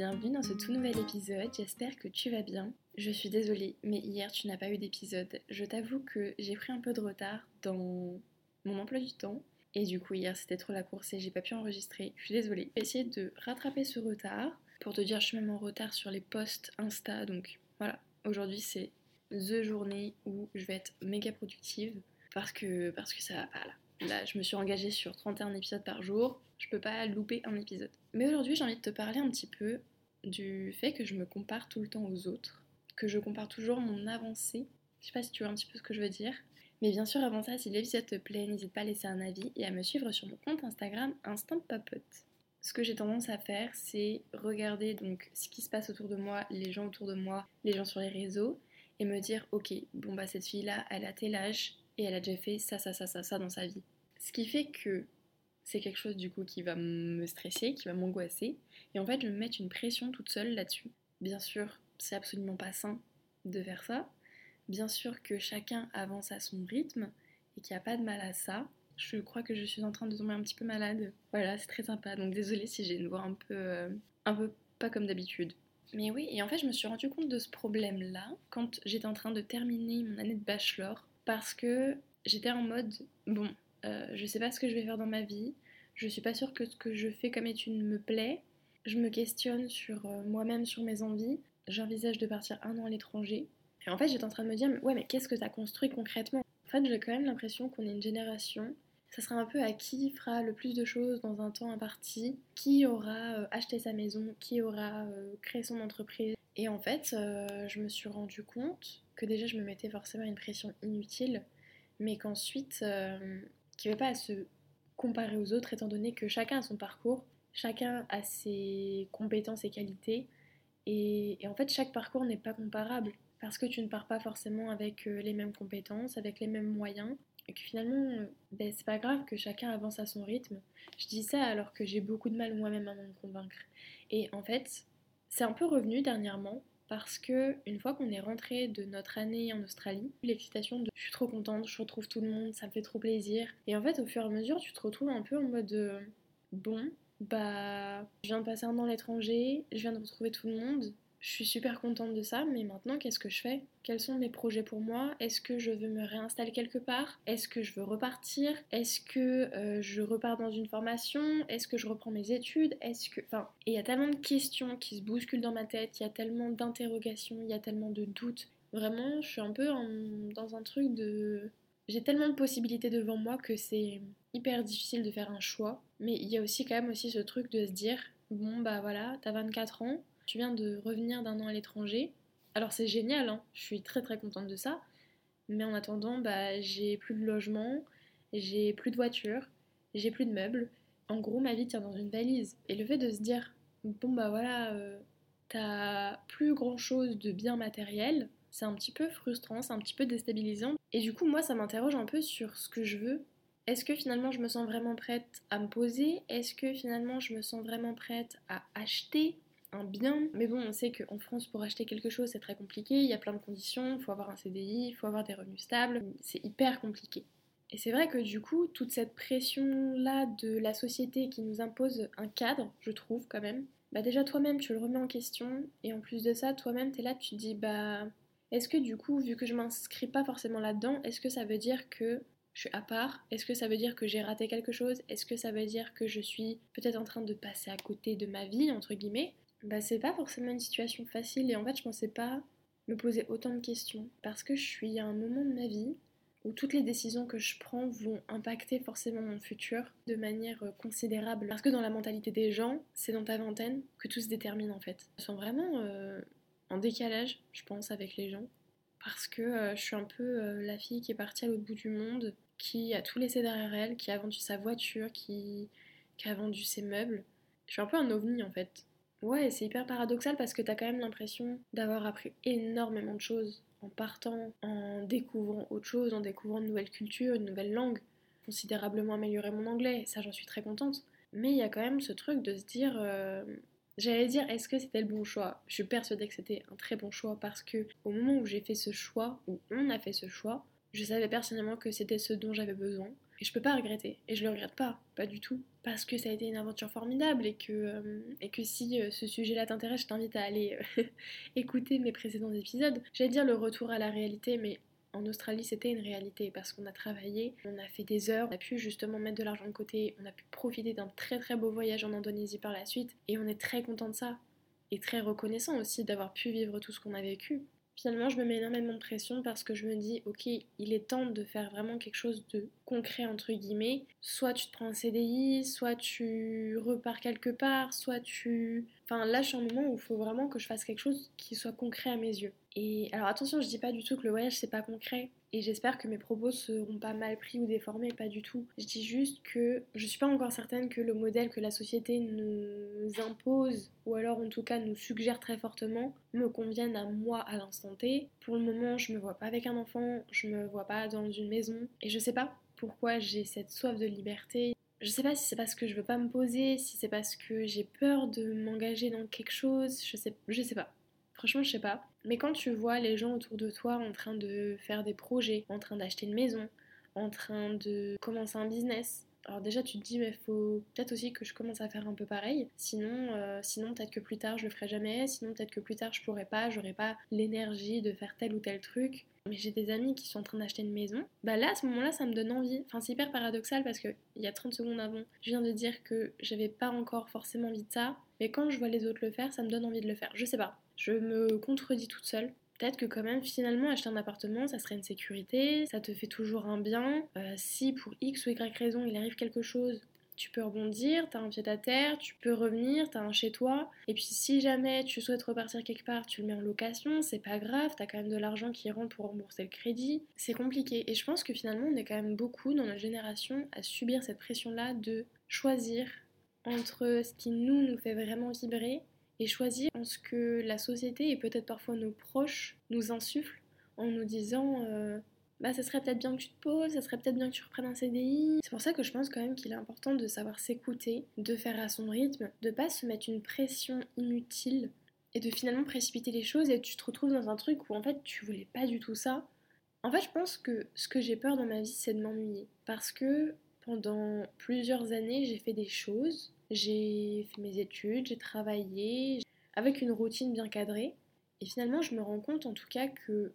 bienvenue dans ce tout nouvel épisode, j'espère que tu vas bien. Je suis désolée, mais hier tu n'as pas eu d'épisode. Je t'avoue que j'ai pris un peu de retard dans mon emploi du temps. Et du coup hier c'était trop la course et j'ai pas pu enregistrer. Je suis désolée. J'ai essayé de rattraper ce retard. Pour te dire, je suis même en retard sur les posts Insta. Donc voilà, aujourd'hui c'est the journée où je vais être méga productive. Parce que, parce que ça va pas là. Là, je me suis engagée sur 31 épisodes par jour. Je peux pas louper un épisode. Mais aujourd'hui, j'ai envie de te parler un petit peu du fait que je me compare tout le temps aux autres, que je compare toujours mon avancée. Je sais pas si tu vois un petit peu ce que je veux dire. Mais bien sûr, avant ça, si l'épisode te plaît, n'hésite pas à laisser un avis et à me suivre sur mon compte Instagram Instant Papote. Ce que j'ai tendance à faire, c'est regarder donc ce qui se passe autour de moi, les gens autour de moi, les gens sur les réseaux, et me dire, ok, bon bah cette fille-là, elle a tel âge, et elle a déjà fait ça, ça, ça, ça, ça dans sa vie. Ce qui fait que c'est quelque chose du coup qui va me stresser, qui va m'angoisser, et en fait je vais me mettre une pression toute seule là-dessus. Bien sûr, c'est absolument pas sain de faire ça. Bien sûr que chacun avance à son rythme et qu'il n'y a pas de mal à ça. Je crois que je suis en train de tomber un petit peu malade. Voilà, c'est très sympa. Donc désolée si j'ai une voix un peu, euh, un peu pas comme d'habitude. Mais oui, et en fait, je me suis rendu compte de ce problème-là quand j'étais en train de terminer mon année de bachelor parce que j'étais en mode bon, euh, je sais pas ce que je vais faire dans ma vie, je suis pas sûre que ce que je fais comme étude me plaît, je me questionne sur euh, moi-même, sur mes envies, j'envisage de partir un an à l'étranger. Et en fait, j'étais en train de me dire, ouais, mais qu'est-ce que as construit concrètement? En fait, j'ai quand même l'impression qu'on est une génération. Ça sera un peu à qui fera le plus de choses dans un temps imparti, qui aura euh, acheté sa maison, qui aura créé son entreprise? Et en fait, je me suis rendu compte que déjà je me mettais forcément une pression inutile, mais qu'ensuite, euh, qu'il n'y avait pas se comparer aux autres, étant donné que chacun a son parcours, chacun a ses compétences et qualités, et, en fait chaque parcours n'est pas comparable, parce que tu ne pars pas forcément avec euh, les mêmes compétences, avec les mêmes moyens, et que finalement, euh, ben, c'est pas grave que chacun avance à son rythme. Je dis ça alors que j'ai beaucoup de mal moi-même à me convaincre. Et en fait, c'est un peu revenu dernièrement parce que une fois qu'on est rentré de notre année en Australie, l'excitation de je suis trop contente, je retrouve tout le monde, ça me fait trop plaisir. Et en fait, au fur et à mesure, tu te retrouves un peu en mode euh, bon, bah, je viens de passer un an à l'étranger, je viens de retrouver tout le monde, je suis super contente de ça, mais maintenant qu'est-ce que je fais? Quels sont mes projets pour moi? Est-ce que je veux me réinstaller quelque part? Est-ce que je veux repartir? Est-ce que euh, je repars dans une formation? Est-ce que je reprends mes études? Est-ce que... Enfin, il y a tellement de questions qui se bousculent dans ma tête, il y a tellement d'interrogations, il y a tellement de doutes. Vraiment, je suis un peu dans un truc de... J'ai tellement de possibilités devant moi que c'est hyper difficile de faire un choix. Mais il y a aussi quand même aussi ce truc de se dire, bon bah voilà, t'as 24 ans, tu viens de revenir d'un an à l'étranger. Alors c'est génial, hein. je suis très très contente de ça. Mais en attendant, bah, j'ai plus de logement, j'ai plus de voiture, j'ai plus de meubles. En gros, ma vie tient dans une valise. Et le fait de se dire, bon bah voilà, euh, t'as plus grand chose de bien matériel, c'est un petit peu frustrant, c'est un petit peu déstabilisant. Et du coup, moi, ça m'interroge un peu sur ce que je veux. Est-ce que finalement je me sens vraiment prête à me poser? Est-ce que finalement je me sens vraiment prête à acheter? Un bien. Mais bon, on sait qu'en France, pour acheter quelque chose, c'est très compliqué. Il y a plein de conditions. Il faut avoir un CDI, il faut avoir des revenus stables. C'est hyper compliqué. Et c'est vrai que du coup, toute cette pression-là de la société qui nous impose un cadre, je trouve quand même, bah déjà toi-même tu le remets en question. Et en plus de ça, toi-même t'es là, tu te dis bah est-ce que du coup, vu que je m'inscris pas forcément là-dedans, est-ce que ça veut dire que je suis à part? Est-ce que ça veut dire que j'ai raté quelque chose? Est-ce que ça veut dire que je suis peut-être en train de passer à côté de ma vie, entre guillemets? Bah, c'est pas forcément une situation facile et en fait, je pensais pas me poser autant de questions parce que je suis à un moment de ma vie où toutes les décisions que je prends vont impacter forcément mon futur de manière euh, considérable. Parce que dans la mentalité des gens, c'est dans ta vingtaine que tout se détermine en fait. Je sens vraiment euh, en décalage, je pense, avec les gens. Parce que euh, je suis un peu la fille qui est partie à l'autre bout du monde, qui a tout laissé derrière elle, qui a vendu sa voiture, qui, qui a vendu ses meubles. Je suis un peu un ovni en fait. Ouais, c'est hyper paradoxal parce que t'as quand même l'impression d'avoir appris énormément de choses en partant, en découvrant autre chose, en découvrant une nouvelle culture, une nouvelle langue, considérablement améliorer mon anglais, ça j'en suis très contente. Mais il y a quand même ce truc de se dire, euh, j'allais dire, est-ce que c'était le bon choix? Je suis persuadée que c'était un très bon choix parce que au moment où j'ai fait ce choix, où on a fait ce choix, je savais personnellement que c'était ce dont j'avais besoin. Et je peux pas regretter. Et je le regrette pas, pas du tout. Parce que ça a été une aventure formidable et que, euh, et que si euh, ce sujet-là t'intéresse, je t'invite à aller euh, écouter mes précédents épisodes. J'allais dire le retour à la réalité, mais en Australie, c'était une réalité parce qu'on a travaillé, on a fait des heures, on a pu justement mettre de l'argent de côté, on a pu profiter d'un très très beau voyage en Indonésie par la suite et on est très content de ça et très reconnaissant aussi d'avoir pu vivre tout ce qu'on a vécu. Finalement, je me mets énormément de pression parce que je me dis, ok, il est temps de faire vraiment quelque chose de concret, entre guillemets. Soit tu te prends un CDI, soit tu repars quelque part, soit tu... Enfin, là, je suis un moment où il faut vraiment que je fasse quelque chose qui soit concret à mes yeux. Et alors attention, je dis pas du tout que le voyage c'est pas concret et j'espère que mes propos seront pas mal pris ou déformés, pas du tout. Je dis juste que je suis pas encore certaine que le modèle que la société nous impose ou alors en tout cas nous suggère très fortement me convienne à moi à l'instant T. Pour le moment, je me vois pas avec un enfant, je me vois pas dans une maison et je sais pas pourquoi j'ai cette soif de liberté. Je sais pas si c'est parce que je veux pas me poser, si c'est parce que j'ai peur de m'engager dans quelque chose, je sais, je sais pas. Franchement, je sais pas. Mais quand tu vois les gens autour de toi en train de faire des projets, en train d'acheter une maison, en train de commencer un business, alors déjà tu te dis mais faut peut-être aussi que je commence à faire un peu pareil. Sinon, euh, sinon peut-être que plus tard je le ferai jamais. Sinon peut-être que plus tard je pourrais pas, j'aurais pas l'énergie de faire tel ou tel truc. Mais j'ai des amis qui sont en train d'acheter une maison. Bah là à ce moment-là ça me donne envie. Enfin c'est hyper paradoxal parce que il y a 30 secondes avant, je viens de dire que j'avais pas encore forcément envie de ça. Mais quand je vois les autres le faire, ça me donne envie de le faire. Je sais pas. Je me contredis toute seule. Peut-être que quand même finalement acheter un appartement ça serait une sécurité, ça te fait toujours un bien. Euh, si pour X ou Y raison il arrive quelque chose, tu peux rebondir, t'as un pied à terre, tu peux revenir, t'as un chez toi. Et puis si jamais tu souhaites repartir quelque part, tu le mets en location, c'est pas grave, t'as quand même de l'argent qui rentre pour rembourser le crédit. C'est compliqué. Et je pense que finalement on est quand même beaucoup dans notre génération à subir cette pression-là de choisir entre ce qui nous nous fait vraiment vibrer et choisir ce que la société et peut-être parfois nos proches nous insufflent en nous disant euh, bah ça serait peut-être bien que tu te poses, ça serait peut-être bien que tu reprennes un CDI. C'est pour ça que je pense quand même qu'il est important de savoir s'écouter, de faire à son rythme, de pas se mettre une pression inutile et de finalement précipiter les choses et tu te retrouves dans un truc où en fait tu voulais pas du tout ça. En fait, je pense que ce que j'ai peur dans ma vie, c'est de m'ennuyer parce que pendant plusieurs années, j'ai fait des choses j'ai fait mes études, j'ai travaillé avec une routine bien cadrée. Et finalement, je me rends compte en tout cas que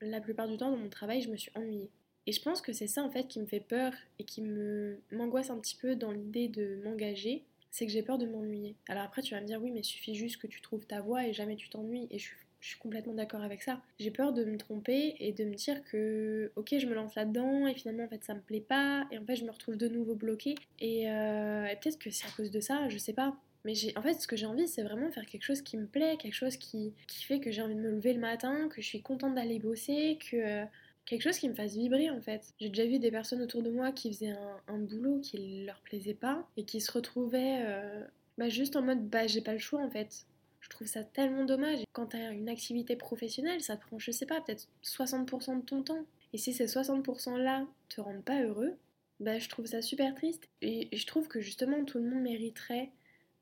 la plupart du temps dans mon travail, je me suis ennuyée. Et je pense que c'est ça en fait qui me fait peur et qui me m'angoisse un petit peu dans l'idée de m'engager, c'est que j'ai peur de m'ennuyer. Alors après tu vas me dire oui mais il suffit juste que tu trouves ta voie et jamais tu t'ennuies et je suis je suis complètement d'accord avec ça. J'ai peur de me tromper et de me dire que ok je me lance là-dedans et finalement en fait ça me plaît pas et en fait je me retrouve de nouveau bloquée et, euh, peut-être que c'est à cause de ça, je sais pas. Mais en fait, ce que j'ai envie, c'est vraiment faire quelque chose qui me plaît, quelque chose qui, qui fait que j'ai envie de me lever le matin, que je suis contente d'aller bosser, que euh, quelque chose qui me fasse vibrer en fait. J'ai déjà vu des personnes autour de moi qui faisaient un, boulot qui leur plaisait pas et qui se retrouvaient euh, bah, juste en mode bah j'ai pas le choix en fait. Je trouve ça tellement dommage. Quand tu as une activité professionnelle, ça te prend, je sais pas, peut-être 60% de ton temps. Et si ces 60%-là te rendent pas heureux, bah, je trouve ça super triste. Et je trouve que justement, tout le monde mériterait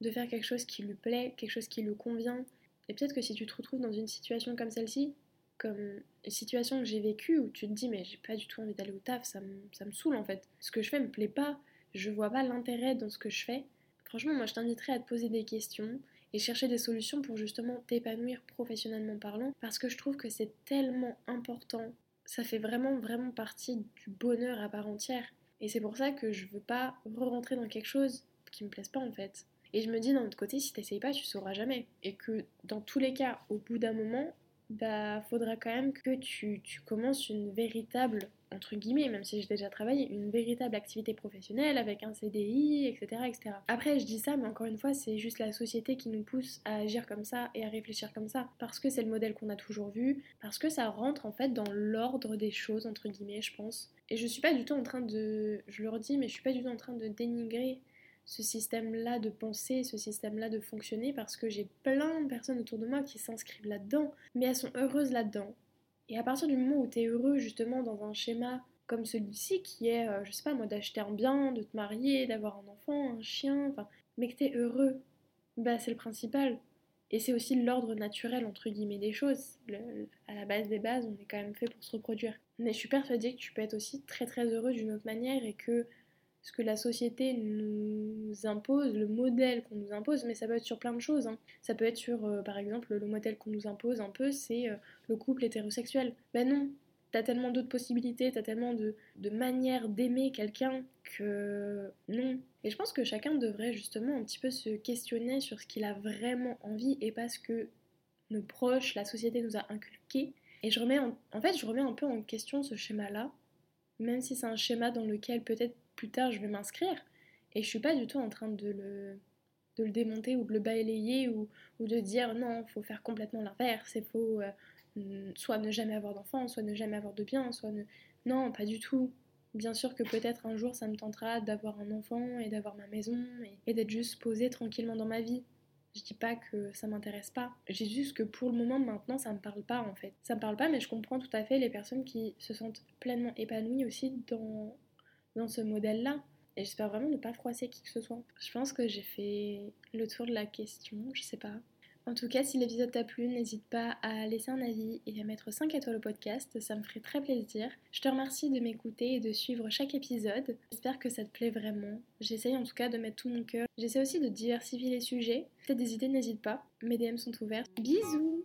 de faire quelque chose qui lui plaît, quelque chose qui lui convient. Et peut-être que si tu te retrouves dans une situation comme celle-ci, comme une situation que j'ai vécue où tu te dis mais j'ai pas du tout envie d'aller au taf, ça me, ça me saoule en fait. Ce que je fais me plaît pas, je vois pas l'intérêt dans ce que je fais. Franchement, moi je t'inviterais à te poser des questions, et chercher des solutions pour justement t'épanouir professionnellement parlant parce que je trouve que c'est tellement important. Ça fait vraiment vraiment partie du bonheur à part entière et c'est pour ça que je veux pas re-rentrer dans quelque chose qui me plaise pas en fait. Et je me dis d'un autre côté, si t'essayes pas, tu sauras jamais. Et que dans tous les cas, au bout d'un moment, bah faudra quand même que tu, tu commences une véritable entre guillemets, même si j'ai déjà travaillé, une véritable activité professionnelle avec un CDI, etc., etc. Après, je dis ça, mais encore une fois, c'est juste la société qui nous pousse à agir comme ça et à réfléchir comme ça, parce que c'est le modèle qu'on a toujours vu, parce que ça rentre en fait dans l'ordre des choses, entre guillemets, je pense. Et je suis pas du tout en train de, je le redis, mais je suis pas du tout en train de dénigrer ce système-là de penser, ce système-là de fonctionner, parce que j'ai plein de personnes autour de moi qui s'inscrivent là-dedans, mais elles sont heureuses là-dedans. Et à partir du moment où tu es heureux justement dans un schéma comme celui-ci qui est, euh, je sais pas moi, d'acheter un bien, de te marier, d'avoir un enfant, un chien, enfin, mais que tu es heureux, bah c'est le principal. Et c'est aussi l'ordre naturel, entre guillemets, des choses. à la base des bases, on est quand même fait pour se reproduire. Mais je suis persuadée que tu peux être aussi très très heureux d'une autre manière et que ce que la société nous impose, le modèle qu'on nous impose, mais ça peut être sur plein de choses. Hein. Ça peut être sur, euh, par exemple, le modèle qu'on nous impose un peu, c'est euh, le couple hétérosexuel. Ben non, t'as tellement d'autres possibilités, t'as tellement de, de manières d'aimer quelqu'un que non. Et je pense que chacun devrait justement un petit peu se questionner sur ce qu'il a vraiment envie et pas ce que nos proches, la société nous a inculqué. Et je remets en, fait, je remets un peu en question ce schéma-là, même si c'est un schéma dans lequel peut-être plus tard je vais m'inscrire. Et je suis pas du tout en train de le, de le démonter ou de le balayer ou, de dire non, faut faire complètement l'inverse, il faut euh, soit ne jamais avoir d'enfant, soit ne jamais avoir de bien, soit ne... Non, pas du tout. Bien sûr que peut-être un jour ça me tentera d'avoir un enfant et d'avoir ma maison et, et d'être juste posée tranquillement dans ma vie. Je dis pas que ça m'intéresse pas. J'ai juste que pour le moment maintenant ça me parle pas en fait. Ça me parle pas mais je comprends tout à fait les personnes qui se sentent pleinement épanouies aussi dans dans ce modèle-là. Et j'espère vraiment ne pas froisser qui que ce soit. Je pense que j'ai fait le tour de la question, je sais pas. En tout cas, si l'épisode t'a plu, n'hésite pas à laisser un avis et à mettre 5 étoiles au podcast, ça me ferait très plaisir. Je te remercie de m'écouter et de suivre chaque épisode. J'espère que ça te plaît vraiment. J'essaye en tout cas de mettre tout mon cœur. J'essaie aussi de diversifier les sujets. Si t'as des idées, n'hésite pas. Mes DM sont ouverts. Bisous